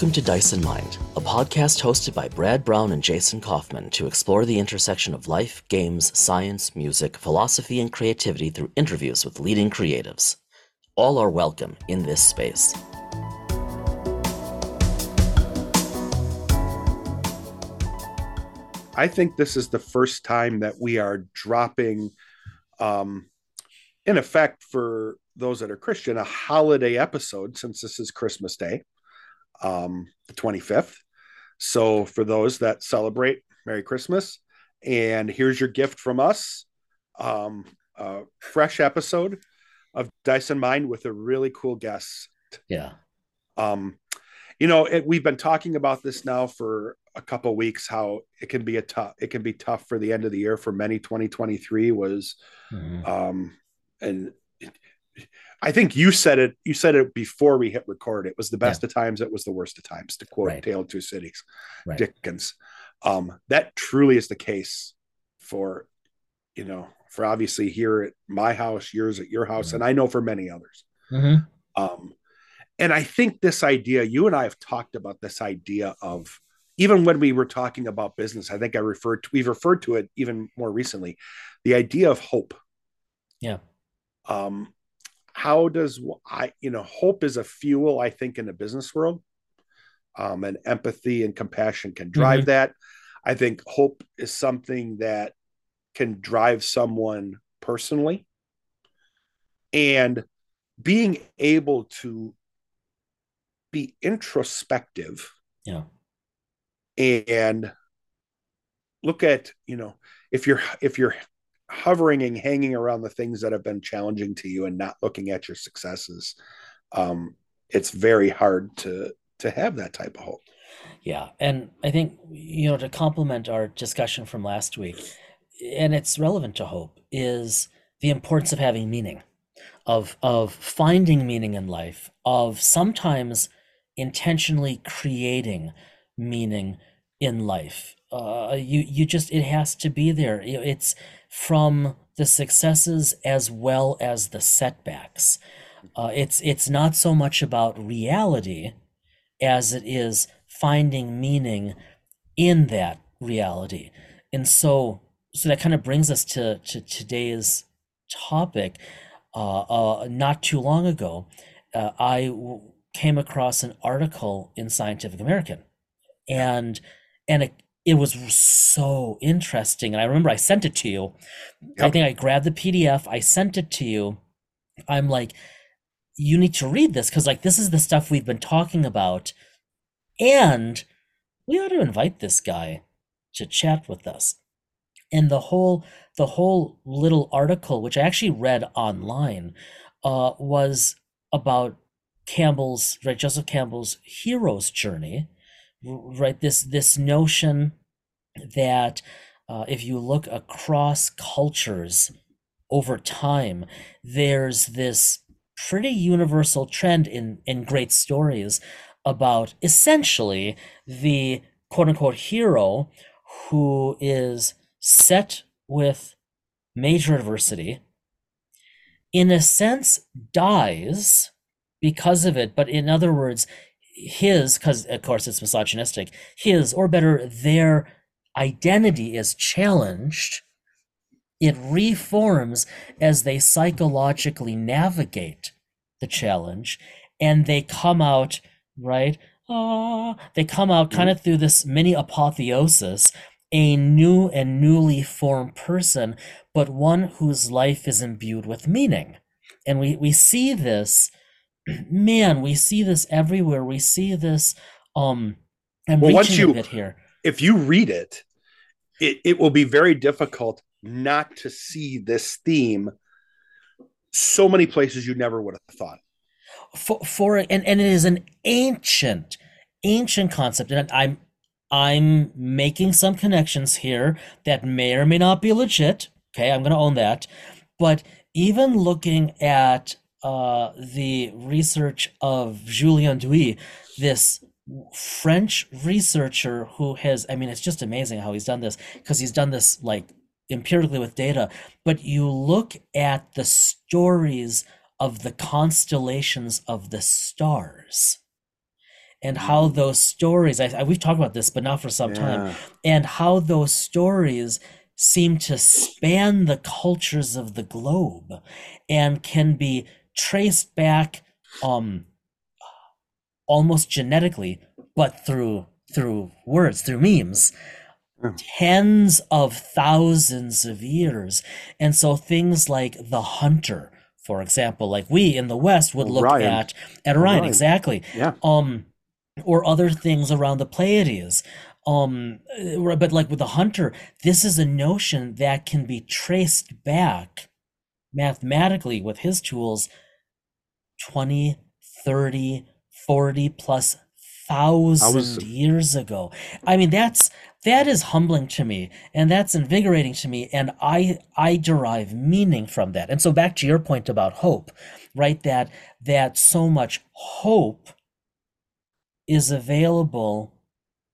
Welcome to Dice in Mind, a podcast hosted by Brad Browne and Jason Kaufman to explore the intersection of life, games, science, music, philosophy, and creativity through interviews with leading creatives. All are welcome in this space. I think this is the first time that we are dropping, um, in effect, for those that are Christian, a holiday episode since this is Christmas Day, um, the 25th. So, for those that celebrate, Merry Christmas. And here's your gift from us um, a fresh episode of Dice in Mind with a really cool guest. Yeah. Um, you know, it, we've been talking about this now for a couple weeks how it can be a tough it can be tough for the end of the year for many 2023 was mm-hmm. um and I think you said it. You said it before we hit record. It was the best yeah. of times. It was the worst of times. To quote right. "Tale of Two Cities," right. Dickens. Um, that truly is the case for, you know, for obviously here at my house, yours at your house, mm-hmm. and I know for many others. Mm-hmm. Um, and I think this idea, you and I have talked about this idea of even when we were talking about business. I think I referred to we've referred to it even more recently, the idea of hope. Yeah. Um, how does I, you know, hope is a fuel, I think, in the business world. Um, and empathy and compassion can drive mm-hmm. that. I think hope is something that can drive someone personally. And being able to be introspective yeah and look at you know if you're if you're hovering and hanging around the things that have been challenging to you and not looking at your successes um, it's very hard to to have that type of hope. Yeah and i think you know to complement our discussion from last week and it's relevant to hope is the importance of having meaning of of finding meaning in life of sometimes intentionally creating meaning in life. Uh, you you just it has to be there. It's from the successes as well as the setbacks. Uh, it's it's not so much about reality as it is finding meaning in that reality, and so so that kind of brings us to to today's topic. Uh, uh, not too long ago, uh, I w- came across an article in Scientific American, and and it, it was so interesting. And I remember I sent it to you. Yep. I think I grabbed the PDF, I sent it to you. I'm like, you need to read this because, like, this is the stuff we've been talking about. And we ought to invite this guy to chat with us. And the whole the whole little article, which I actually read online, uh, was about Campbell's right, Joseph Campbell's hero's journey right this this notion that uh, if you look across cultures over time there's this pretty universal trend in in great stories about essentially the quote unquote hero who is set with major adversity in a sense dies because of it but in other words his, because of course it's misogynistic, his, or better, their identity is challenged, it reforms as they psychologically navigate the challenge and they come out, right? Ah, they come out kind of through this mini apotheosis, a new and newly formed person, but one whose life is imbued with meaning. And we, we see this man, we see this everywhere. We see this. Um, and well, once you here, if you read it, it, it will be very difficult not to see this theme so many places you never would have thought. For, for and, and it is an ancient, ancient concept, and I'm I'm making some connections here that may or may not be legit. Okay, I'm going to own that. But even looking at uh, the research of Julien d'Huy, this French researcher who has, I mean, it's just amazing how he's done this because he's done this like empirically with data. But you look at the stories of the constellations of the stars, and how mm. those stories I, I, we've talked about this but not for some yeah. time and how those stories seem to span the cultures of the globe and can be traced back um almost genetically but through through words through memes. Tens of thousands of years. And so things like the hunter for example like we in the west would look Orion. at at Orion, Orion exactly. Yeah. Um or other things around the Pleiades. Um, uh, but like with the hunter, this is a notion that can be traced back mathematically with his tools 20, 30, 40 plus thousand was... years ago. I mean, that's that is humbling to me and that's invigorating to me and i i derive meaning from that and so back to your point about hope right that that so much hope is available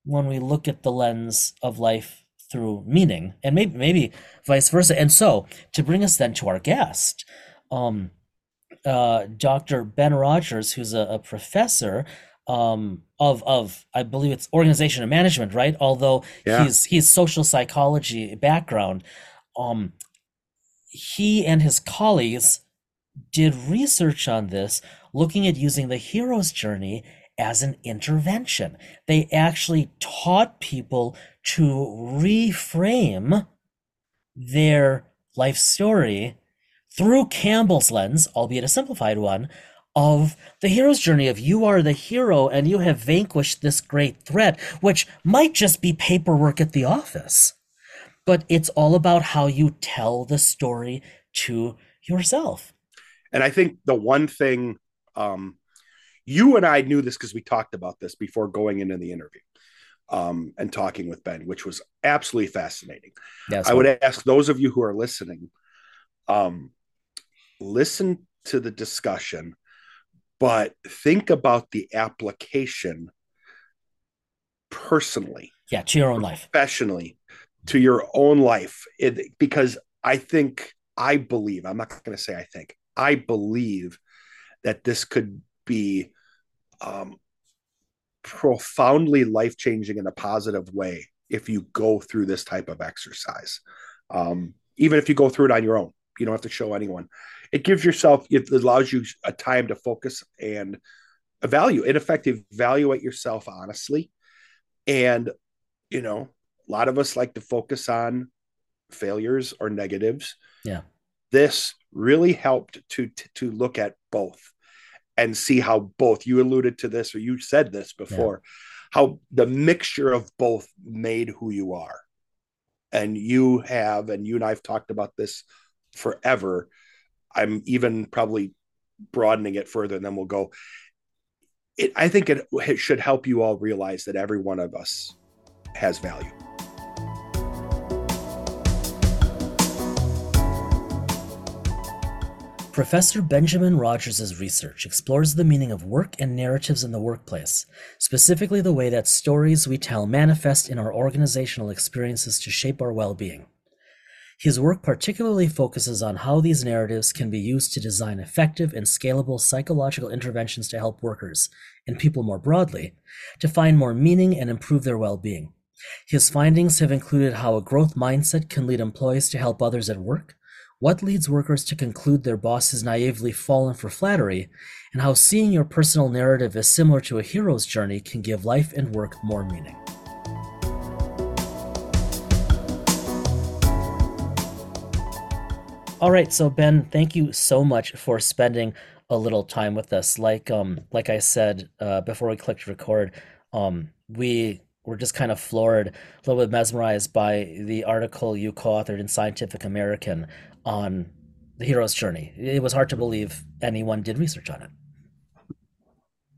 when we look at the lens of life through meaning and maybe maybe vice versa. And so to bring us then to our guest um uh dr ben rogers who's a, a professor um of of i believe it's organization and management right? Although yeah. he's he's social psychology background. Um he and his colleagues did research on this looking at using the hero's journey as an intervention. They actually taught people to reframe their life story through Campbell's lens, albeit a simplified one, of the hero's journey of you are the hero and you have vanquished this great threat, which might just be paperwork at the office. But it's all about how you tell the story to yourself. And I think the one thing um, you and I knew this because we talked about this before going into the interview um, and talking with Ben, which was absolutely fascinating. I would ask those of you who are listening, um, listen to the discussion, but think about the application personally. Yeah, to your own life. Professionally, to your own life. It, because I think, I believe, I'm not going to say I think, I believe that this could be um, profoundly life changing in a positive way if you go through this type of exercise. Um, even if you go through it on your own, you don't have to show anyone. It gives yourself, it allows you a time to focus and evaluate, in effect, evaluate yourself honestly. And, you know, a lot of us like to focus on failures or negatives. Yeah. This really helped to, to, to look at both and see how both you alluded to this or you said this before yeah. how the mixture of both made who you are. And you have and you and i've talked about this forever. I'm even probably broadening it further and then we'll go. It, i think it, it should help you all realize that every one of us has value Professor Benjamin Rogers' research explores the meaning of work and narratives in the workplace, specifically the way that stories we tell manifest in our organizational experiences to shape our well being. His work particularly focuses on how these narratives can be used to design effective and scalable psychological interventions to help workers, and people more broadly, to find more meaning and improve their well being. His findings have included how a growth mindset can lead employees to help others at work what leads workers to conclude their boss has naively fallen for flattery, and how seeing your personal narrative as similar to a hero's journey can give life and work more meaning. All right, so Ben, thank you so much for spending a little time with us. Like um, like I said uh, before we clicked record, um, we were just kind of floored, a little bit mesmerized by the article you co-authored in Scientific American on the hero's journey. It was hard to believe anyone did research on it.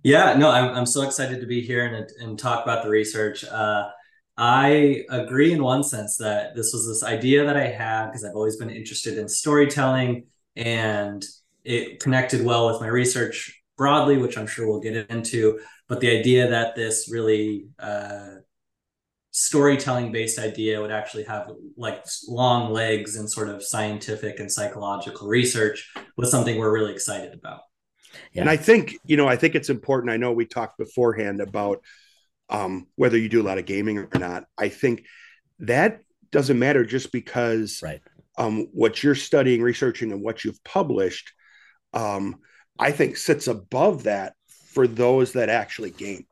Yeah, no, I'm, I'm so excited to be here and, and talk about the research. Uh, I agree in one sense that this was this idea that I had because I've always been interested in storytelling and it connected well with my research broadly, which I'm sure we'll get into. But the idea that this really uh, storytelling based idea would actually have like long legs and sort of scientific and psychological research was something we're really excited about. Yeah. And I think, you know, I think it's important. I know we talked beforehand about um, whether you do a lot of gaming or not. I think that doesn't matter just because right. um, what you're studying, researching, and what you've published, um, I think sits above that for those that actually game.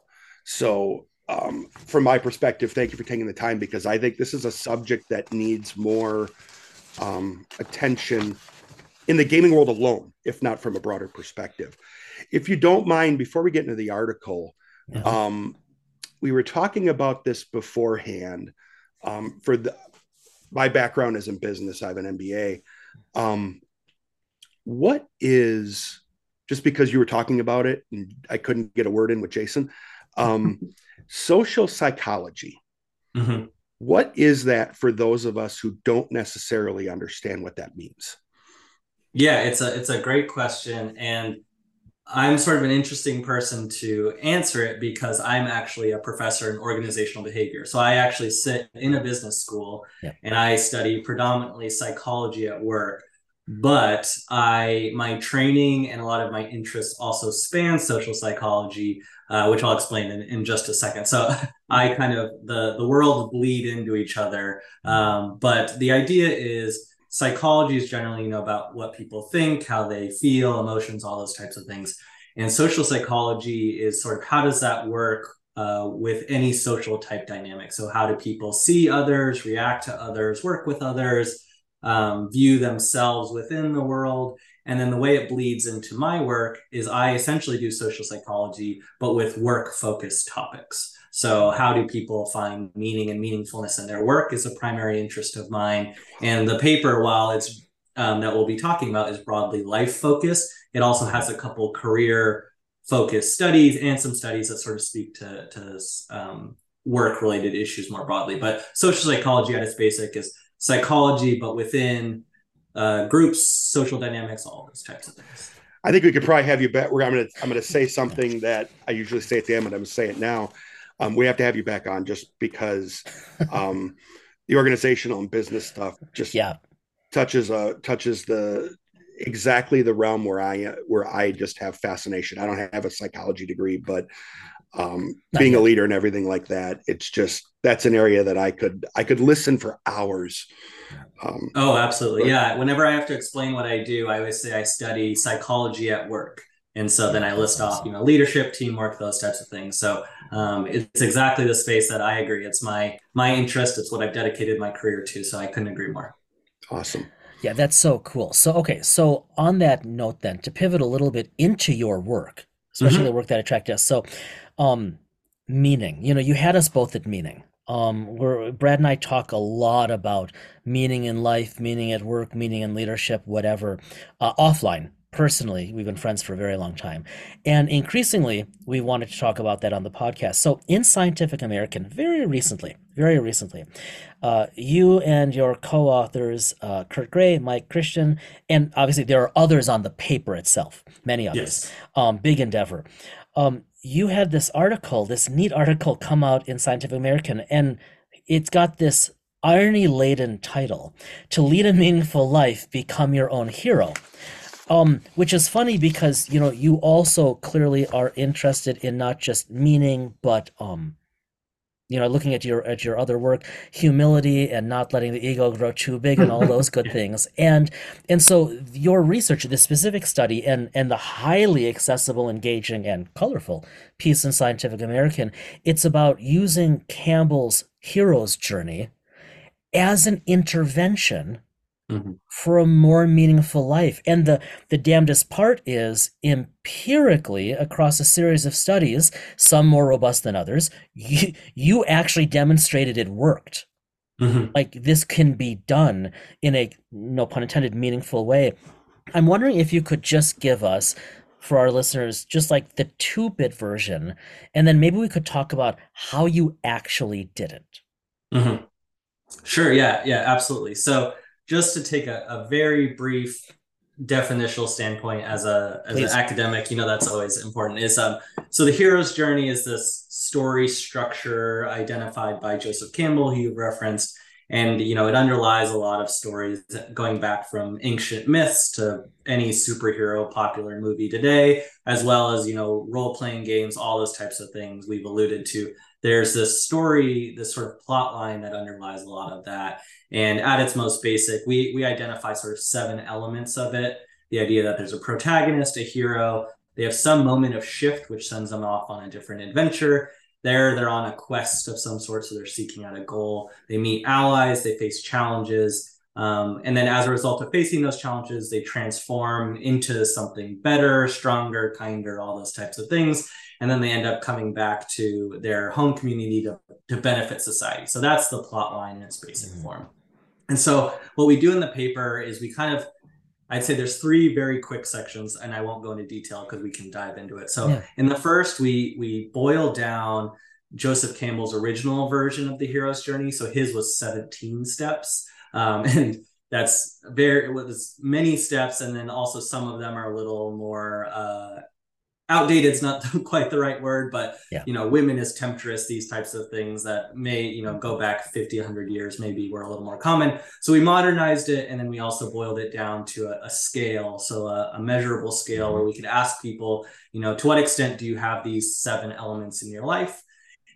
So, um, from my perspective, thank you for taking the time because I think this is a subject that needs more um, attention in the gaming world alone, if not from a broader perspective. If you don't mind, before we get into the article, yeah. um, we were talking about this beforehand. Um, for the, my background is in business, I have an MBA. Um, what is just because you were talking about it and I couldn't get a word in with Jason, um, social psychology. Mm-hmm. What is that for those of us who don't necessarily understand what that means? Yeah, it's a it's a great question, and I'm sort of an interesting person to answer it because I'm actually a professor in organizational behavior. So I actually sit in a business school yeah. and I study predominantly psychology at work. But I my training and a lot of my interests also span social psychology, uh, which I'll explain in, in just a second. So I kind of the the world bleed into each other. Um, but the idea is psychology is generally you know about what people think how they feel emotions all those types of things and social psychology is sort of how does that work uh, with any social type dynamic so how do people see others react to others work with others um, view themselves within the world and then the way it bleeds into my work is i essentially do social psychology but with work focused topics so, how do people find meaning and meaningfulness in their work is a primary interest of mine. And the paper, while it's um, that we'll be talking about, is broadly life focused. It also has a couple career focused studies and some studies that sort of speak to, to um, work related issues more broadly. But social psychology at its basic is psychology, but within uh, groups, social dynamics, all those types of things. I think we could probably have you back. Where I'm going to I'm going to say something that I usually say at the end, but I'm going to say it now um, we have to have you back on just because um, the organizational and business stuff just yeah touches uh touches the exactly the realm where I where I just have fascination. I don't have a psychology degree, but um, being yet. a leader and everything like that, it's just that's an area that I could I could listen for hours. Um, oh, absolutely, but, yeah. Whenever I have to explain what I do, I always say I study psychology at work. And so then I list off, you know, leadership, teamwork, those types of things. So um, it's exactly the space that I agree. It's my my interest. It's what I've dedicated my career to. So I couldn't agree more. Awesome. Yeah, that's so cool. So okay, so on that note, then to pivot a little bit into your work, especially mm-hmm. the work that attracted us. So, um, meaning. You know, you had us both at meaning. Um, where Brad and I talk a lot about meaning in life, meaning at work, meaning in leadership, whatever, uh, offline personally we've been friends for a very long time and increasingly we wanted to talk about that on the podcast so in scientific american very recently very recently uh, you and your co-authors uh, kurt gray mike christian and obviously there are others on the paper itself many others yes. um, big endeavor um, you had this article this neat article come out in scientific american and it's got this irony laden title to lead a meaningful life become your own hero um, which is funny because you know you also clearly are interested in not just meaning, but um, you know, looking at your at your other work, humility and not letting the ego grow too big, and all those good things. And and so your research, this specific study, and and the highly accessible, engaging, and colorful piece in Scientific American, it's about using Campbell's hero's journey as an intervention mm-hmm. for a more meaningful life. And the, the damnedest part is empirically across a series of studies, some more robust than others, you, you actually demonstrated it worked. Mm-hmm. Like this can be done in a no pun intended meaningful way. I'm wondering if you could just give us for our listeners just like the two bit version, and then maybe we could talk about how you actually did it. Mm-hmm. Sure. Yeah. Yeah. Absolutely. So just to take a, a very brief definitional standpoint as a as Please. an academic you know that's always important is um so the hero's journey is this story structure identified by joseph campbell who you referenced and you know it underlies a lot of stories going back from ancient myths to any superhero popular movie today as well as you know role playing games all those types of things we've alluded to there's this story this sort of plot line that underlies a lot of that. And at its most basic we we identify sort of seven elements of it. The idea that there's a protagonist a hero. They have some moment of shift which sends them off on a different adventure. There, they're on a quest of some sort, so they're seeking out a goal. They meet allies, they face challenges, um, and then as a result of facing those challenges, they transform into something better, stronger, kinder, all those types of things. And then they end up coming back to their home community to, to benefit society. So that's the plot line in its basic mm-hmm. form. And so what we do in the paper is we kind of I'd say there's three very quick sections, and I won't go into detail because we can dive into it. So yeah. in the first, we we boil down Joseph Campbell's original version of the hero's journey. So his was 17 steps, um, and that's very it was many steps, and then also some of them are a little more uh, outdated is not quite the right word but yeah. you know women as temptress these types of things that may you know go back 50 100 years maybe were a little more common so we modernized it and then we also boiled it down to a, a scale so a, a, measurable scale where we could ask people you know to what extent do you have these seven elements in your life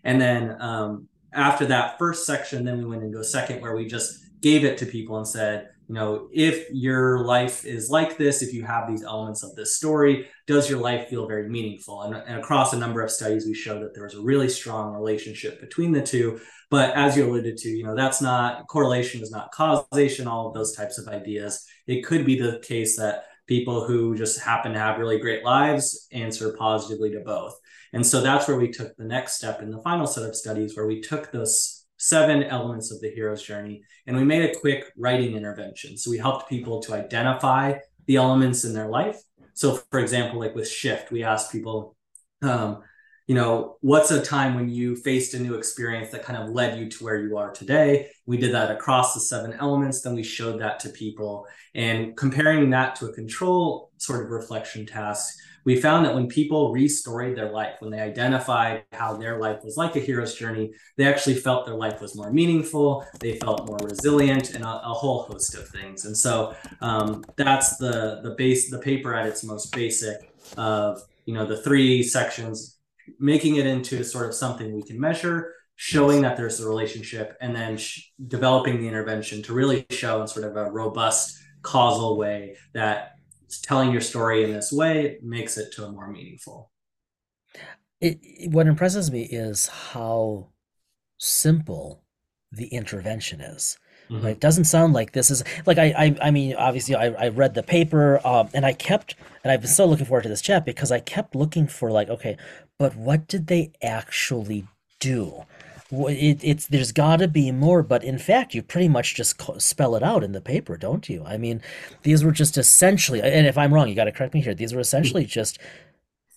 and then um, after that first section then we went into a second where we just gave it to people and said you know, if your life is like this, if you have these elements of this story, does your life feel very meaningful? And, and across a number of studies, we showed that there was a really strong relationship between the two. But as you alluded to, you know, that's not correlation is not causation, all of those types of ideas. It could be the case that people who just happen to have really great lives answer positively to both. And so that's where we took the next step in the final set of studies, where we took those seven elements of the hero's journey. And we made a quick writing intervention. So we helped people to identify the elements in their life. So, for example, like with Shift, we asked people, um, you know, what's a time when you faced a new experience that kind of led you to where you are today? We did that across the seven elements. Then we showed that to people. And comparing that to a control sort of reflection task, we found that when people restoried their life, when they identified how their life was like a hero's journey, they actually felt their life was more meaningful, they felt more resilient, and a, a whole host of things. And so um, that's the the base, the paper at its most basic of you know the three sections, making it into sort of something we can measure, showing that there's a relationship, and then sh- developing the intervention to really show in sort of a robust causal way that telling your story in this way makes it to a more meaningful. It, what impresses me is how simple the intervention is. Mm-hmm. It doesn't sound like this is like I I, I mean obviously I, I read the paper um, and I kept and I've been so looking forward to this chat because I kept looking for like okay but what did they actually do it, it's there's got to be more but in fact you pretty much just spell it out in the paper don't you? I mean these were just essentially and if i'm wrong you got to correct me here these were essentially just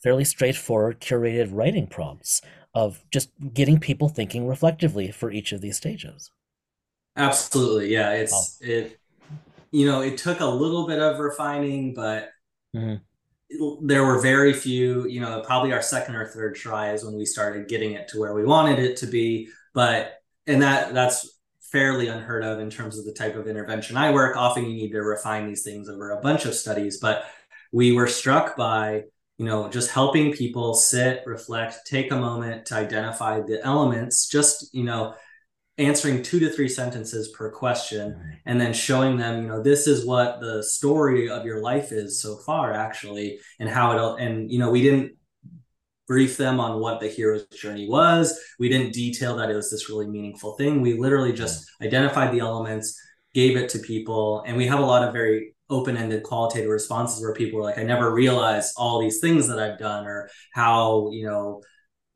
fairly straightforward curated writing prompts of just getting people thinking reflectively for each of these stages. Absolutely yeah it's oh. it you know it took a little bit of refining but mm-hmm there were very few, you know, probably our second or third try is when we started getting it to where we wanted it to be. But and that that's fairly unheard of in terms of the type of intervention I work. Often you need to refine these things over a bunch of studies, but we were struck by you know just helping people sit reflect take a moment to identify the elements just you know answering two to three sentences per question and then showing them you know this is what the story of your life is so far actually and how it and you know we didn't brief them on what the hero's journey was. We didn't detail that it was this really meaningful thing. We literally just identified the elements gave it to people and we have a lot of very open-ended qualitative responses where people are like i never realized all these things that i've done or how you know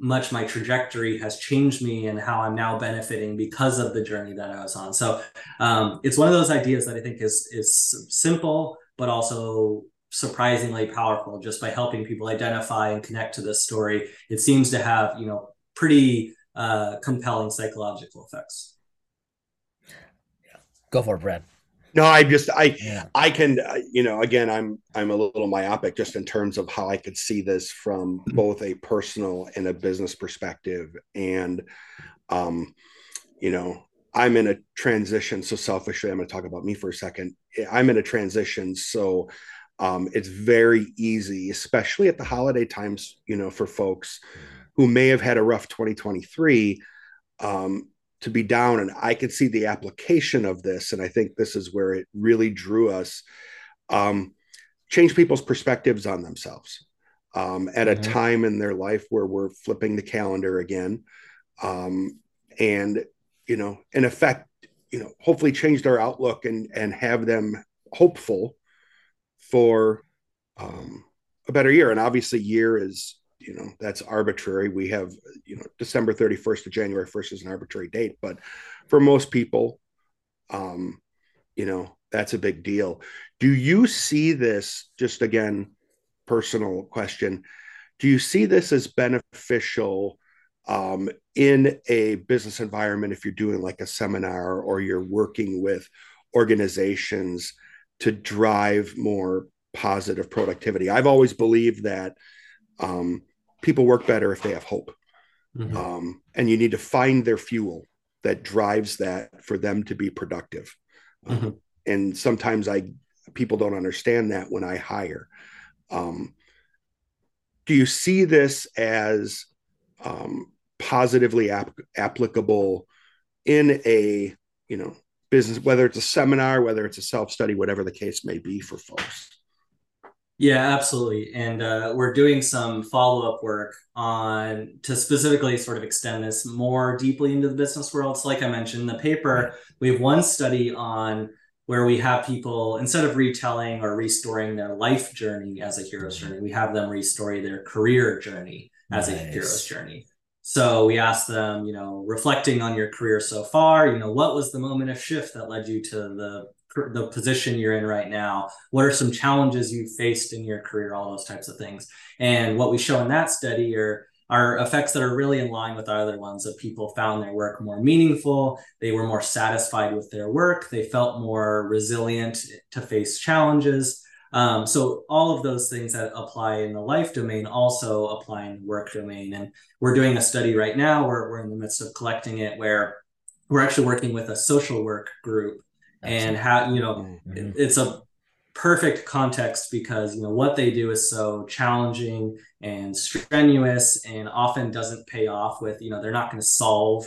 much my trajectory has changed me and how I'm now benefiting because of the journey that I was on. So um, it's one of those ideas that I think is is simple, but also surprisingly powerful just by helping people identify and connect to this story. It seems to have, you know, pretty uh, compelling psychological effects. Go for it, Brad. No, I just I yeah. I can uh, you know again I'm I'm a little myopic just in terms of how I could see this from both a personal and a business perspective and um you know I'm in a transition. So selfishly, I'm going to talk about me for a second. I'm in a transition. So um, it's very easy, especially at the holiday times, you know, for folks who may have had a rough 2023 um, to be down. And I could see the application of this. And I think this is where it really drew us. Um, change people's perspectives on themselves um, at mm-hmm. a time in their life where we're flipping the calendar again. Um, and you know, in effect, you know, hopefully change their outlook and and have them hopeful for um, a better year. And obviously, year is you know that's arbitrary. We have you know December thirty first to January first is an arbitrary date, but for most people, um, you know that's a big deal. Do you see this? Just again, personal question. Do you see this as beneficial? um, in a business environment if you're doing like a seminar or you're working with organizations to drive more positive productivity. I've always believed that um, people work better if they have hope. Mm-hmm. Um, and you need to find their fuel that drives that for them to be productive. Mm-hmm. Um, and sometimes I people don't understand that when I hire. Um, do you see this as um, positively ap- applicable in a you know business whether it's a seminar whether it's a self-study whatever the case may be for folks yeah absolutely and uh, we're doing some follow-up work on to specifically sort of extend this more deeply into the business world. So like i mentioned in the paper we have one study on where we have people instead of retelling or restorying their life journey as a hero's journey we have them restory their career journey as nice. a hero's journey. So we asked them, you know, reflecting on your career so far, you know, what was the moment of shift that led you to the the position you're in right now? What are some challenges you faced in your career? All those types of things. And what we show in that study are are effects that are really in line with other ones of people found their work more meaningful they were more satisfied with their work they felt more resilient to face challenges um, so all of those things that apply in the life domain also apply in the work domain. And we're doing a study right now where we're in the midst of collecting it where we're actually working with a social work group and how, you know, mm-hmm. it's a perfect context because, you know, what they do is so challenging and strenuous and often doesn't pay off with, you know, they're not going to solve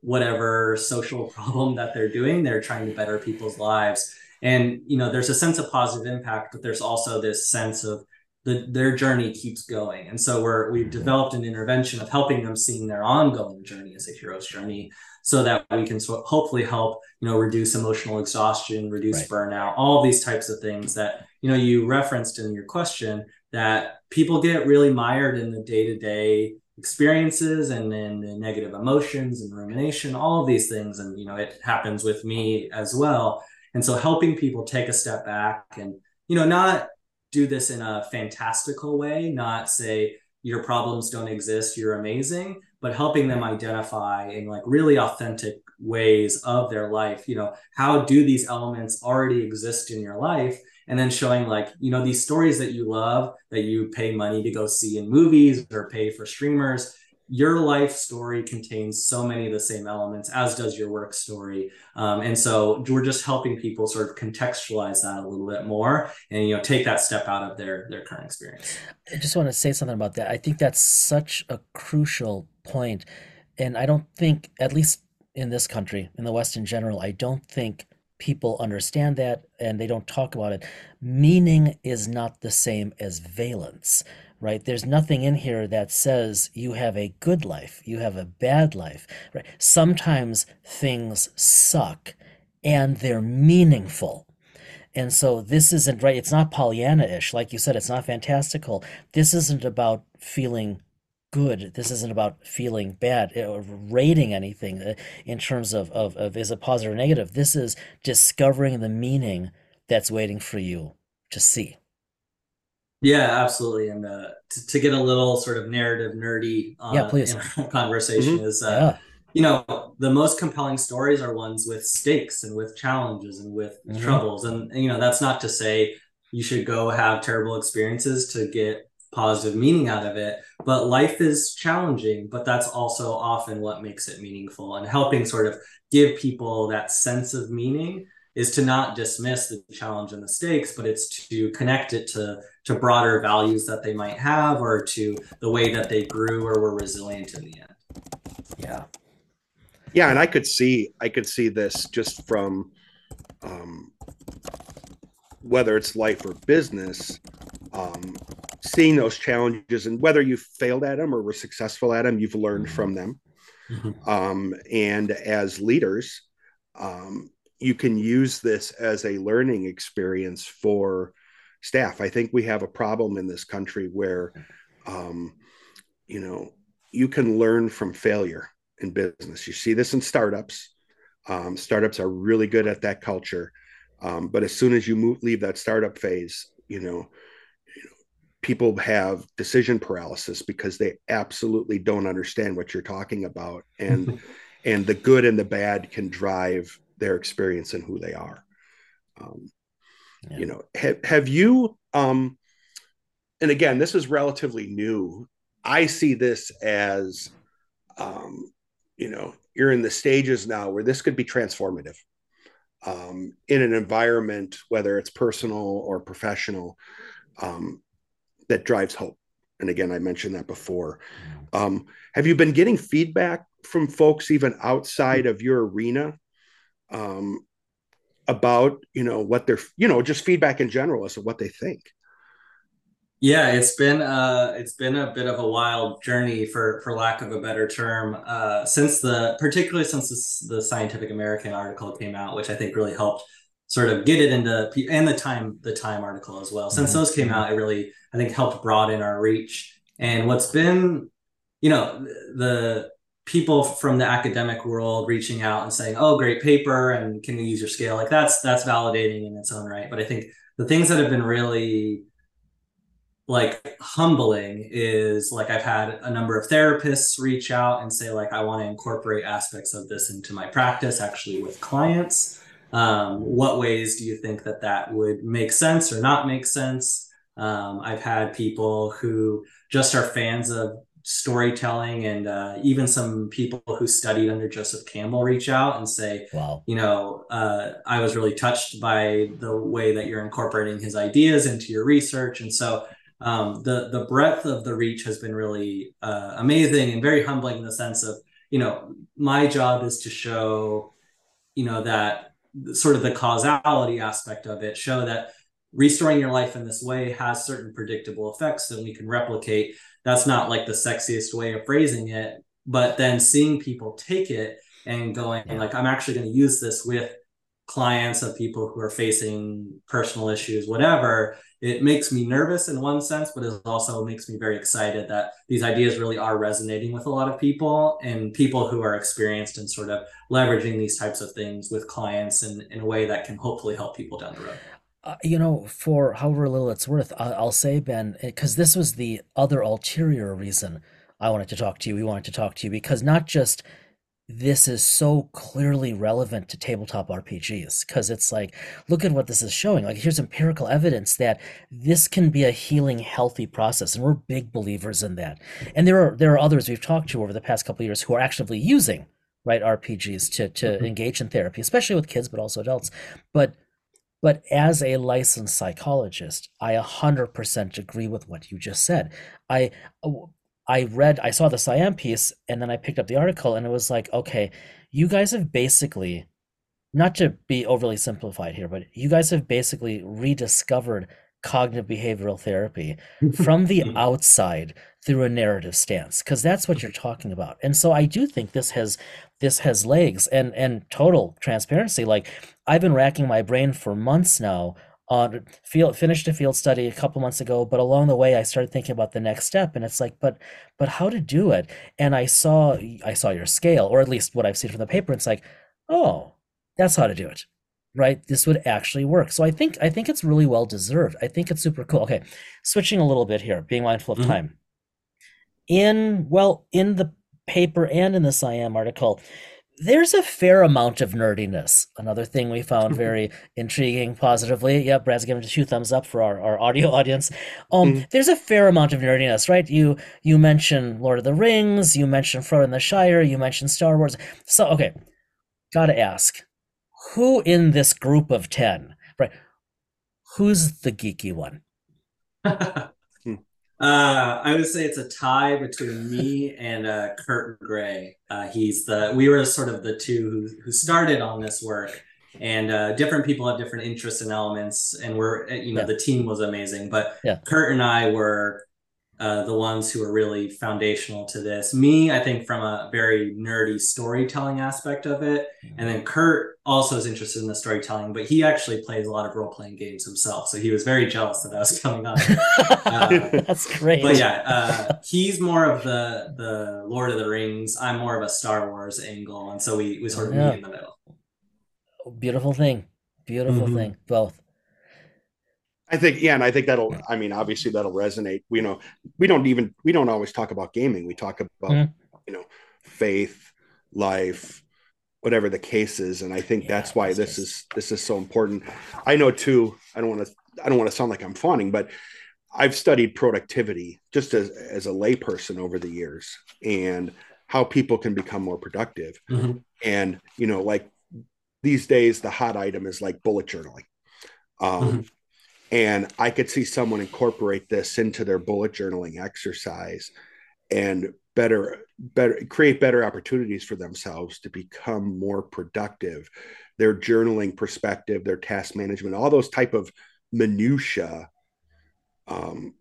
whatever social problem that they're doing. They're trying to better people's lives and you know there's a sense of positive impact but there's also this sense of the, their journey keeps going and so we're we've developed an intervention of helping them seeing their ongoing journey as a hero's journey so that we can so hopefully help you know reduce emotional exhaustion reduce right. burnout all these types of things that you know you referenced in your question that people get really mired in the day-to-day experiences and then the negative emotions and rumination all of these things and you know it happens with me as well and so helping people take a step back and, you know, not do this in a fantastical way, not say your problems don't exist, you're amazing, but helping them identify in like really authentic ways of their life, you know, how do these elements already exist in your life? And then showing like, you know, these stories that you love that you pay money to go see in movies or pay for streamers your life story contains so many of the same elements as does your work story. Um, and so we're just helping people sort of contextualize that a little bit more and you know take that step out of their their current experience. I just want to say something about that. I think that's such a crucial point and i don't think at least in this country in the west in general i don't think people understand that and they don't talk about it meaning is not the same as valence right? There's nothing in here that says you have a good life, you have a bad life, right? Sometimes things suck and they're meaningful. And so this isn't right. It's not Pollyanna ish. Like you said, it's not fantastical. This isn't about feeling good. This isn't about feeling bad or rating anything eh, in terms of, of, of is it positive or negative. This is discovering the meaning that's waiting for you to see. Yeah, absolutely. And uh, to, to get a little sort of narrative nerdy uh, yeah, please. conversation mm-hmm. is, uh, yeah. you know, the most compelling stories are ones with stakes and with challenges and with mm-hmm. troubles. And, you know, that's not to say you should go have terrible experiences to get positive meaning out of it. But life is challenging, but that's also often what makes it meaningful and helping sort of give people that sense of meaning is to not dismiss the challenge and the stakes, but it's to connect it to to broader values that they might have or to the way that they grew or were resilient in the end. Yeah. Yeah, and I could see I could see this just from um, whether it's life or business, um, seeing those challenges and whether you failed at them or were successful at them, you've learned mm-hmm. from them. Mm-hmm. Um, and as leaders, um, you can use this as a learning experience for staff. I think we have a problem in this country where, um, you know, you can learn from failure in business. You see this in startups. Um, startups are really good at that culture. Um, but as soon as you move, leave that startup phase, you know, people have decision paralysis because they absolutely don't understand what you're talking about, and and the good and the bad can drive their experience and who they are. Um, yeah. You know, have have you? Um, and again, this is relatively new. I see this as, um, you know, you're in the stages now where this could be transformative um, in an environment, whether it's personal or professional, um, that drives hope. And again, I mentioned that before. Um, have you been getting feedback from folks even outside of your arena um, about you know what they're you know just feedback in general as to what they think? Yeah, it's been uh it's been a bit of a wild journey for for lack of a better term uh since the particularly since this, the Scientific American article came out, which I think really helped sort of get it into and the time the time article as well. Since mm-hmm. those came out, it really I think helped broaden our reach. And what's been you know the people from the academic world reaching out and saying, "Oh, great paper and can we use your scale?" Like that's that's validating in its own right. But I think the things that have been really like humbling is like I've had a number of therapists reach out and say like I want to incorporate aspects of this into my practice actually with clients. Um, what ways do you think that that would make sense or not make sense? Um, I've had people who just are fans of storytelling and uh, even some people who studied under Joseph Campbell reach out and say, wow. you know, uh, I was really touched by the way that you're incorporating his ideas into your research. And so um, the the breadth of the reach has been really uh, amazing and very humbling in the sense of you know my job is to show you know that sort of the causality aspect of it show that restorying your life in this way has certain predictable effects that we can replicate that's not like the sexiest way of phrasing it but then seeing people take it and going yeah. like i'm actually going to use this with clients of people who are facing personal issues whatever it makes me nervous in one sense, but it also makes me very excited that these ideas really are resonating with a lot of people and people who are experienced in sort of leveraging these types of things with clients in, in a way that can hopefully help people down the road. Uh, you know, for however little it's worth, I'll say, Ben, because this was the other ulterior reason I wanted to talk to you. We wanted to talk to you because not just this is so clearly relevant to tabletop RPGs because it's like, look at what this is showing. Like, here's empirical evidence that this can be a healing, healthy process, and we're big believers in that. And there are there are others we've talked to over the past couple years who are actively using right RPGs to to mm-hmm. engage in therapy, especially with kids, but also adults. But but as a licensed psychologist, I 100% agree with what you just said. I I read, I saw the SciAm piece, and then I picked up the article, and it was like, okay, you guys have basically, not to be overly simplified here, but you guys have basically rediscovered cognitive behavioral therapy from the outside through a narrative stance because that's what you're talking about. And so i do think this has this has legs and and total transparency. Like i've been racking my brain for months now on field finished a field study a couple months ago but along the way i started thinking about the next step and it's like but but how to do it? And i saw i saw your scale or at least what i've seen from the paper it's like oh that's how to do it right? This would actually work. So i think i think it's really well deserved. I think it's super cool. Okay switching a little bit here being mindful of mm-hmm. time. In well in the paper and in the SciAm article there's a fair amount of nerdiness. Another thing we found very intriguing positively. Yeah, Brad's giving two thumbs up for our, our audio audience. Um, mm. there's a fair amount of nerdiness, right? You you mentioned Lord of the Rings, you mentioned Frodo and the Shire, you mentioned Star Wars. So okay, gotta ask, who in this group of ten, right? Who's the geeky one? Uh, I would say it's a tie between me and uh, Kurt Gray. Uh, he's the we were sort of the two who, who started on this work, and uh, different people have different interests and elements. And we're you know yeah. the team was amazing, but yeah. Kurt and I were uh, the ones who are really foundational to this. Me, I think, from a very nerdy storytelling aspect of it, and then Kurt also is interested in the storytelling, but he actually plays a lot of role playing games himself. So he was very jealous that I was coming on. Uh, That's great. But yeah, uh, he's more of the the Lord of the Rings. I'm more of a Star Wars angle, and so we we sort of yeah. meet in the middle. Beautiful thing, beautiful mm-hmm. thing, both. I think, yeah, and I think that'll. I mean, obviously that'll resonate. We know we don't even we don't always talk about gaming. We talk about mm. you know faith, life, whatever the case is, and I think yeah, that's why this is this is so important. I know too. I don't want to. I don't want to sound like I'm fawning, but I've studied productivity just as as a layperson over the years, and how people can become more productive. Mm-hmm. And you know, like these days, the hot item is like bullet journaling. Um, mm-hmm and I could see someone incorporate this into their bullet journaling exercise and better better create better opportunities for themselves to become more productive. Their journaling perspective their task management all those type of minutia um,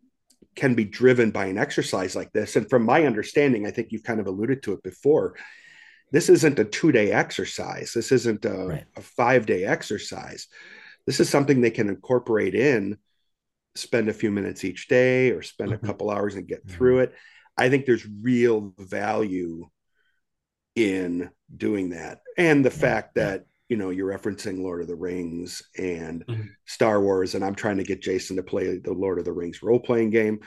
can be driven by an exercise like this. And from my understanding i think you've kind of alluded to it before this isn't a two day exercise. This isn't a, right. a five day exercise this is something they can incorporate in spend a few minutes each day or spend mm-hmm. a couple hours and get mm-hmm. through it i think there's real value in doing that and the yeah. fact that you know you're referencing lord of the rings and mm-hmm. star wars and i'm trying to get jason to play the lord of the rings role-playing game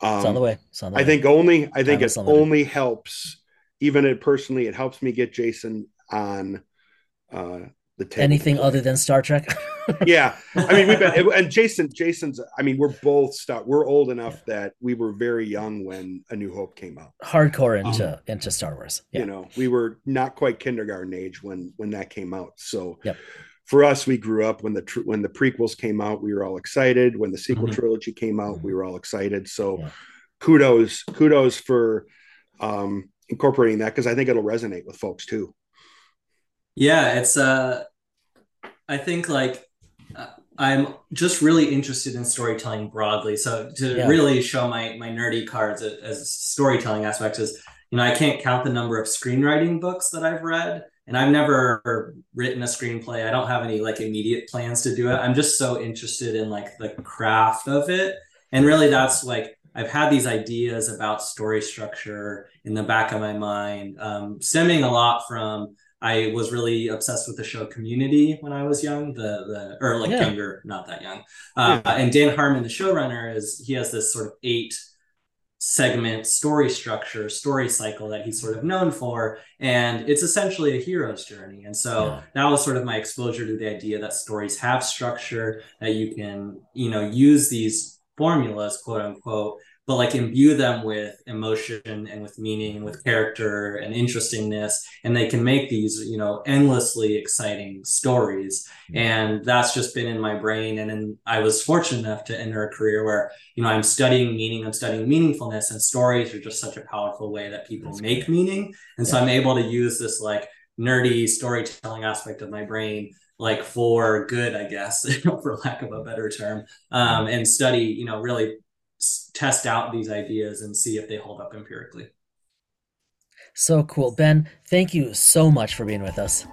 um, it's on the way, on the i way. think only i think Time it only helps even it personally it helps me get jason on uh the anything other than Star Trek. yeah, I mean we've been and Jason. Jason's. I mean we're both Star. We're old enough yeah. that we were very young when A New Hope came out. Hardcore into um, into Star Wars. Yeah. You know, we were not quite kindergarten age when when that came out. So. Yep. For us, we grew up when the when the prequels came out. We were all excited. When the sequel mm-hmm. trilogy came out, mm-hmm. we were all excited. So, yeah. kudos kudos for um, incorporating that because I think it'll resonate with folks too. Yeah, it's uh I think like I'm just really interested in storytelling broadly. So to yeah. really show my my nerdy cards as, as storytelling aspects is, you know, I can't count the number of screenwriting books that I've read and I've never written a screenplay. I don't have any like immediate plans to do it. I'm just so interested in like the craft of it. And really that's like I've had these ideas about story structure in the back of my mind, um, stemming a lot from I was really obsessed with the show Community when I was young, the the or like yeah. younger, not that young. Uh, yeah. And Dan Harmon, the showrunner, is he has this sort of eight segment story structure, story cycle that he's sort of known for, and it's essentially a hero's journey. And so yeah. that was sort of my exposure to the idea that stories have structure, that you can you know use these formulas, quote unquote, but like imbue them with emotion and with meaning and with character and interestingness and they can make these you know endlessly exciting stories. And that's just been in my brain and then i was fortunate enough to enter a career where you know i'm studying meaning i'm studying meaningfulness and stories are just such a powerful way that people that's make meaning. And yeah. so i'm able to use this like nerdy storytelling aspect of my brain like for good i guess for lack of a better term um, and study you know really test out these ideas and see if they hold up empirically. So cool. Ben, thank you so much for being with us.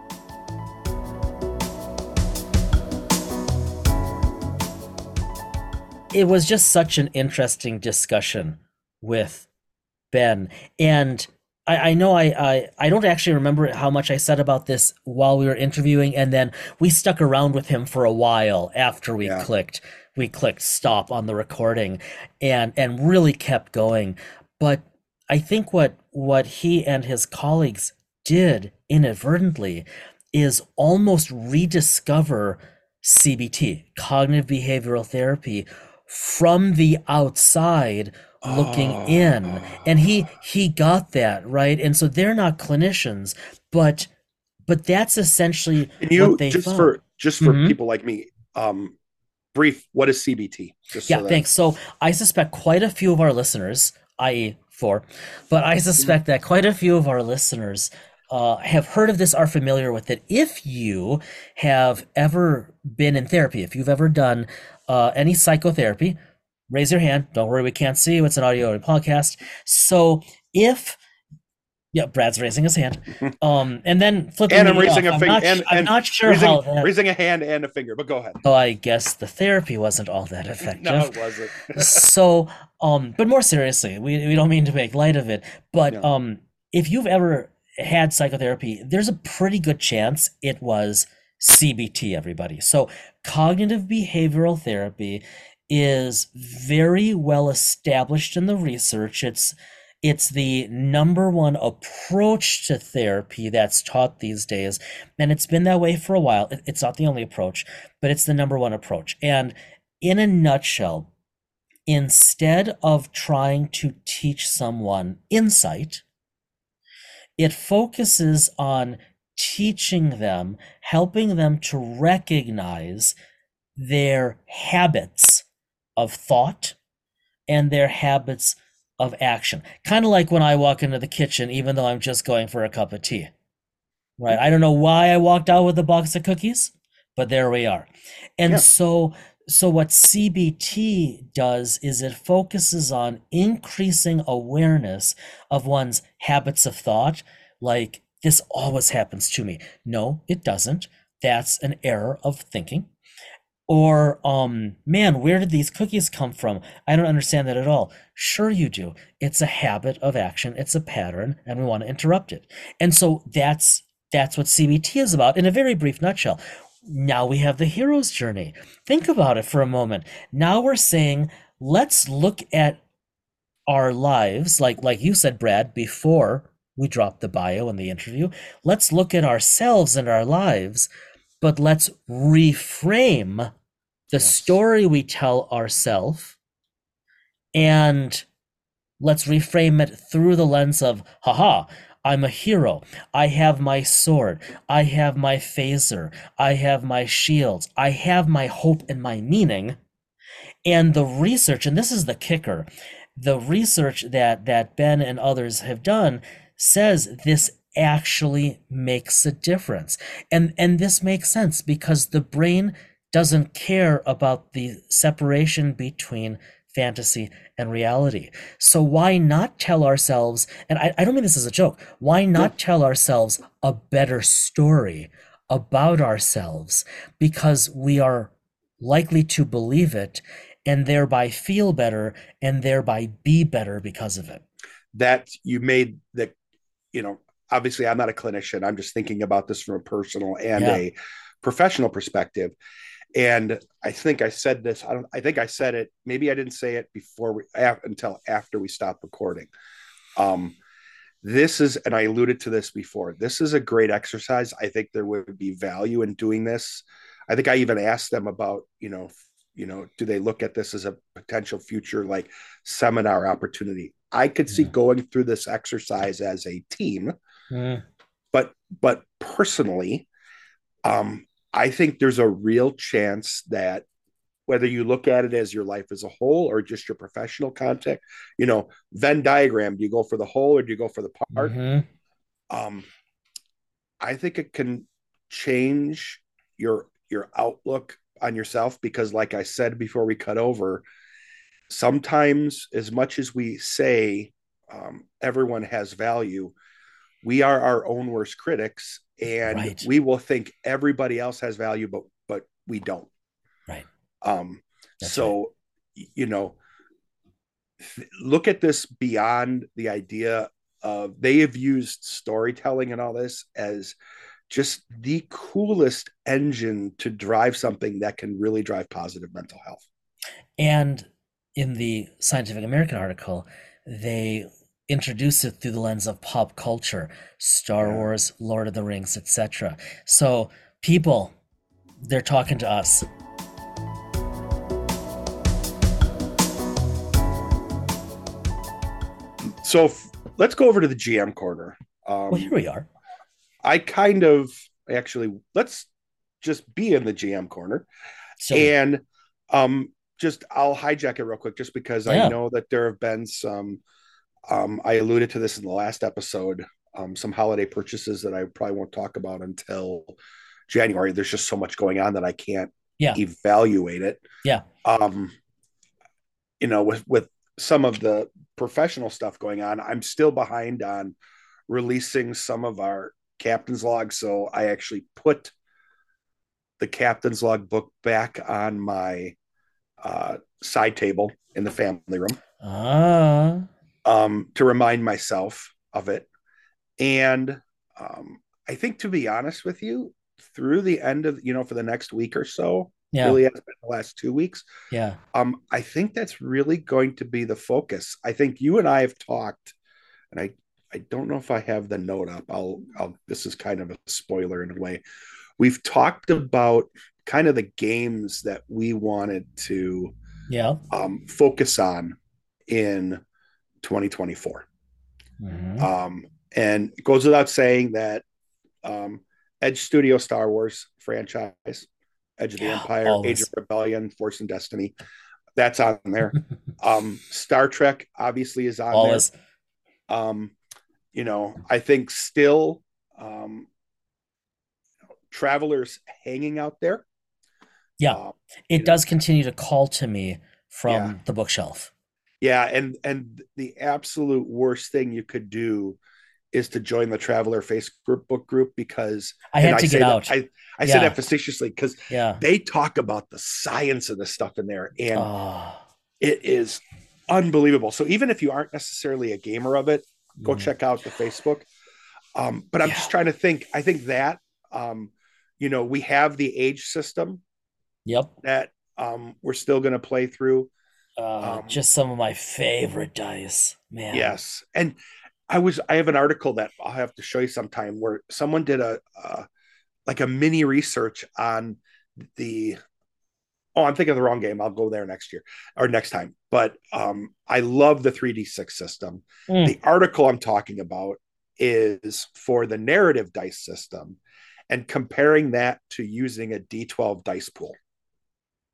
It was just such an interesting discussion with Ben. And I, I know I, I I don't actually remember how much I said about this while we were interviewing, and then we stuck around with him for a while after we yeah. clicked we clicked stop on the recording and and really kept going but i think what what he and his colleagues did inadvertently is almost rediscover CBT, cognitive behavioral therapy, from the outside looking oh. in. And he he got that, right? And so they're not clinicians, but but that's essentially you, what they just found. for just for mm-hmm. people like me, um brief, what is CBT? Just yeah, so thanks. So I suspect quite a few of our listeners, i.e., four, but I suspect that quite a few of our listeners uh, have heard of this, are familiar with it. If you have ever been in therapy, if you've ever done uh, any psychotherapy, raise your hand. Don't worry, we can't see you. It's an audio podcast. So if yeah, Brad's raising his hand. Um, and then flipping. And I'm raising off. a finger. And, I'm not sure raising, how that... raising a hand and a finger. But go ahead. Oh, I guess the therapy wasn't all that effective. no, it wasn't. so, um, but more seriously, we we don't mean to make light of it, but no. um, if you've ever had psychotherapy, there's a pretty good chance it was CBT. Everybody. So, cognitive behavioral therapy is very well established in the research. It's it's the number one approach to therapy that's taught these days. And it's been that way for a while. It's not the only approach, but it's the number one approach. And in a nutshell, instead of trying to teach someone insight, it focuses on teaching them, helping them to recognize their habits of thought and their habits of action. Kind of like when I walk into the kitchen, even though I'm just going for a cup of tea. Right? I don't know why I walked out with a box of cookies, but there we are. And yeah. so so what CBT does is it focuses on increasing awareness of one's habits of thought, like this always happens to me. No, it doesn't. That's an error of thinking or um man where did these cookies come from? I don't understand that at all. Sure you do. It's a habit of action. It's a pattern and we want to interrupt it. And so that's that's what cbt is about in a very brief nutshell. Now we have the hero's journey. Think about it for a moment. Now we're saying let's look at our lives like like you said brad before we dropped the bio in the interview. Let's look at ourselves and our lives but let's reframe the yes. story we tell ourselves and let's reframe it through the lens of haha i'm a hero. I have my sword. I have my phaser. I have my shields. I have my hope and my meaning. And the research and this is the kicker the research that that ben and others have done says this actually makes a difference. And and this makes sense because the brain doesn't care about the separation between fantasy and reality. So why not tell ourselves, and I, I don't mean this as a joke, why not tell ourselves a better story about ourselves because we are likely to believe it and thereby feel better and thereby be better because of it. That you made the, you know, obviously I'm not a clinician. I'm just thinking about this from a personal and yeah. a professional perspective. And I think I said this. I don't. I think I said it. Maybe I didn't say it before we until after we stopped recording. Um, this is, and I alluded to this before. This is a great exercise. I think there would be value in doing this. I think I even asked them about, you know, you know, do they look at this as a potential future like seminar opportunity? I could see going through this exercise as a team Mm. But but personally, um, I think there's a real chance that whether you look at it as your life as a whole or just your professional context, you know, Venn diagram, do you go for the whole or do you go for the part? Mm-hmm. Um, I think it can change your your outlook on yourself because like I said before we cut over, sometimes as much as we say um, everyone has value, we are our own worst critics and right. we will think everybody else has value but but we don't right um That's so right. you know th- look at this beyond the idea of they have used storytelling and all this as just the coolest engine to drive something that can really drive positive mental health and in the scientific american article they introduce it through the lens of pop culture, Star Yeah. Wars, Lord of the Rings, etc. So people, they're talking to us. So f- let's go over to the GM corner. Um, Well, here we are. I kind of actually let's just be in the GM corner So and um just I'll hijack it real quick just because Yeah. I know that there have been some um I alluded to this in the last episode. Um some holiday purchases that I probably won't talk about until January. There's just so much going on that I can't Yeah. evaluate it. Yeah. um you know with with some of the professional stuff going on I'm still behind on releasing some of our captain's log. So I actually put the captain's log book back on my uh, side table in the family room. Ah, um, to remind myself of it. And um, I think, to be honest with you, through the end of, you know, for the next week or so, yeah, really has been the last two weeks, yeah, um, I think that's really going to be the focus. I think you and I have talked, and I, I don't know if I have the note up. I'll, I'll, this is kind of a spoiler in a way. We've talked about kind of the games that we wanted to yeah. um, focus on in 2024. Mhm. Um, and it goes without saying that um, Edge Studio Star Wars franchise, Edge of the Yeah, Empire, always. Age of Rebellion, Force and Destiny, that's on there. um, Star Trek obviously is on Always. there. Um, you know, I think still um, travelers hanging out there. Yeah. Um, It know. does continue to call to me from Yeah. the bookshelf. Yeah, and and the absolute worst thing you could do is to join the Traveller Facebook group because I had to say get that- out. I I said Yeah. that facetiously because yeah. they talk about the science of the stuff in there, and Oh, it is unbelievable. So even if you aren't necessarily a gamer of it, go mm. check out the Facebook. Um, but I'm Yeah. just trying to think. I think that um, you know we have the age system Yep. that um, we're still going to play through. Uh, Um, just some of my favorite dice, man. Yes, and I was I have an article that I'll have to show you sometime where someone did a uh, like a mini research on the. Oh, I'm thinking of the wrong game. I'll go there next year or next time. But um, I love the 3D6 system. Mm. The article I'm talking about is for the narrative dice system and comparing that to using a D12 dice pool.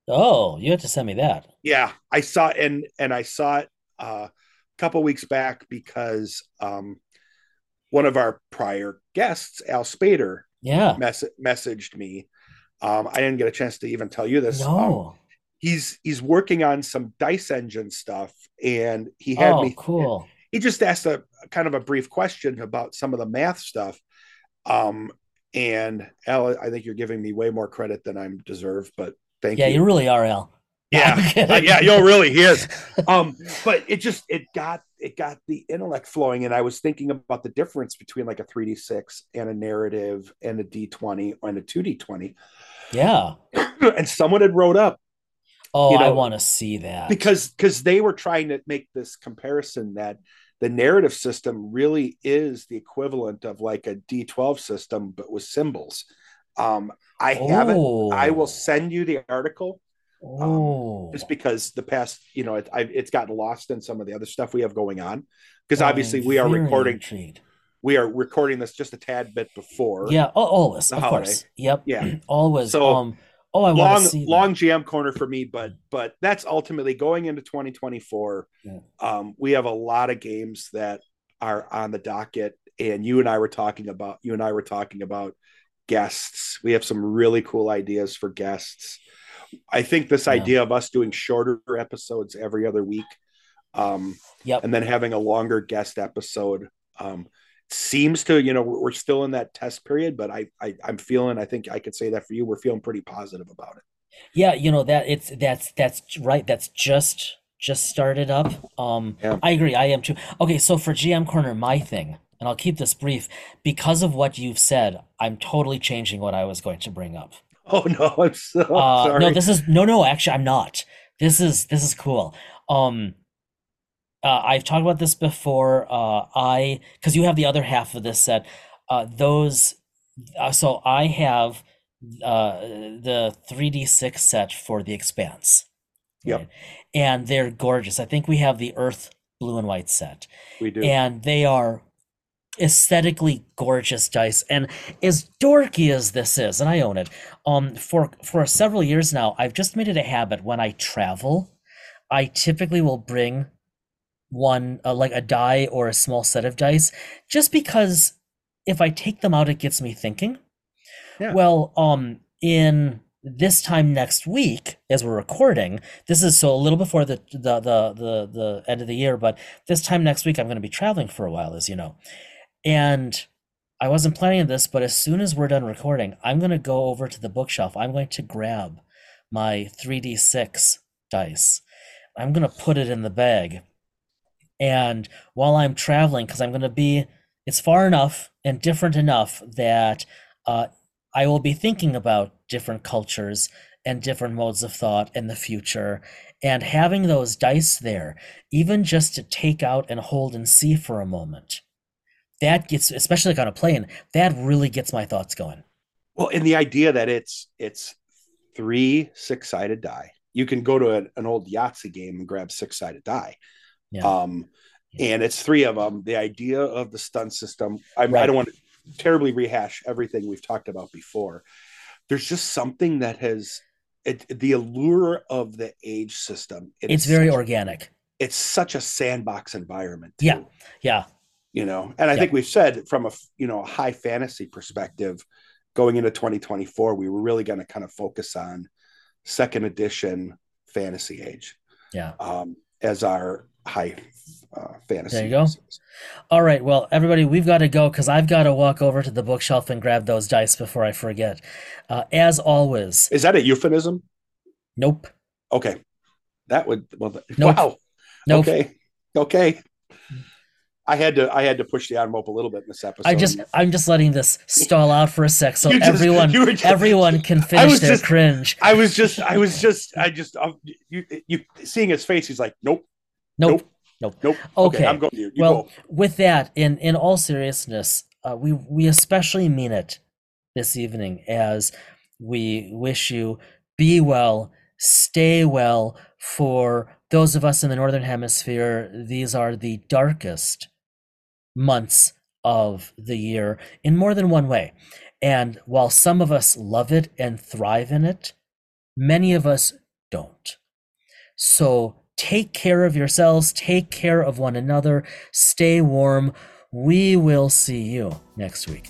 Oh, you have to send me that. Yeah, I saw and and I saw it uh, a couple weeks back because um, one of our prior guests, Al Spader, Yeah. mess- messaged me. Um, I didn't get a chance to even tell you this. Um, he's he's working on some dice engine stuff, and he had Oh, me. cool. He just asked a kind of a brief question about some of the math stuff. Um, and Al, I think you're giving me way more credit than I'm deserved, but thank Yeah, you. you really are, Al. Yeah. Uh, yeah, yo, really, he is. Um, but it just it got it got the intellect flowing, and I was thinking about the difference between like a three d six and a narrative and a d twenty and a two d twenty, Yeah. and someone had wrote up Oh, You I know, want to see that. because because they were trying to make this comparison that the narrative system really is the equivalent of like a d twelve system, but with symbols. Um, I haven't. I will Oh. send you the article. Oh. just because the past, you know, it, I, it's gotten lost in some of the other stuff we have going on. Because Oh, obviously we are recording, intrigued. we are recording this just a tad bit before. Yeah, oh, always, the of holiday. course. Yep. Yeah. always. So, um oh, I long, to see that. long GM corner for me, but but that's ultimately going into 2024. Yeah. Um, we have a lot of games that are on the docket, and you and I were talking about you and I were talking about guests. We have some really cool ideas for guests. I think this Yeah. idea of us doing shorter episodes every other week, um, Yep. and then having a longer guest episode, um, seems to you know we're still in that test period, but I, I I'm feeling I think I could say that for you. We're feeling pretty positive about it. Yeah, you know that it's that's that's right. That's just just started up. Um, Yeah. I agree. I am too. Okay, so for GM Corner, my thing, and I'll keep this brief because of what you've said. I'm totally changing what I was going to bring up. Oh no, I'm so Uh, sorry. no, this is no, no. Actually, I'm not. This is this is cool. Um, uh, I've talked about this before. Uh, I because you have the other half of this set. Uh, those, uh, so I have uh, the 3D6 set for the Expanse. Yep. right? And they're gorgeous. I think we have the Earth blue and white set, We do. and they are aesthetically gorgeous dice. And as dorky as this is, and I own it, um, for for several years now, I've just made it a habit when I travel, I typically will bring one uh, like a die or a small set of dice just because if I take them out it gets me thinking. Yeah. Well, um in this time next week as we're recording, this is so a little before the the the the, the end of the year, but this time next week I'm going to be traveling for a while as you know. And I wasn't planning this, but as soon as we're done recording, I'm going to go over to the bookshelf. I'm going to grab my 3d6 dice. I'm going to put it in the bag. And while I'm traveling, because I'm going to be, it's far enough and different enough that uh, I will be thinking about different cultures and different modes of thought in the future. And having those dice there, even just to take out and hold and see for a moment, that gets, especially like on a plane, that really gets my thoughts going. Well, and the idea that it's it's three six sided die. You can go to an, an old Yahtzee game and grab six sided die. Yeah. Um, and it's three of them. The idea of the stun system. I, I Right. don't want to terribly rehash everything we've talked about before. There's just something that has it, the allure of the age system. It it's very such- organic. It's such a sandbox environment. Yeah. Yeah. You know, and I Yeah. think we've said from a you know a high fantasy perspective, going into 2024, we were really going to kind of focus on second edition fantasy age Yeah. um, as our high uh, fantasy. There you go. All right. Well, everybody, we've got to go because I've got to walk over to the bookshelf and grab those dice before I forget. Uh, as always, Is that a euphemism? nope. Okay, that would well. Nope. Wow. Nope. Okay. Okay. I had to. I had to push the envelope a little bit in this episode. I just, I'm just letting this stall out for a sec so just- everyone, just- everyone can finish their just- cringe. I was just. I was just. I just. Uh, you. You seeing his face. He's like, nope. Nope. Nope. Nope. Okay. I'm going to you. You well, go. with that, in in all seriousness, uh, we we especially mean it this evening as we wish you be well, stay well. For those of us in the northern hemisphere, these are the darkest months of the year in more than one way. And while some of us love it and thrive in it, many of us don't. So take care of yourselves, take care of one another, stay warm. We will see you next week.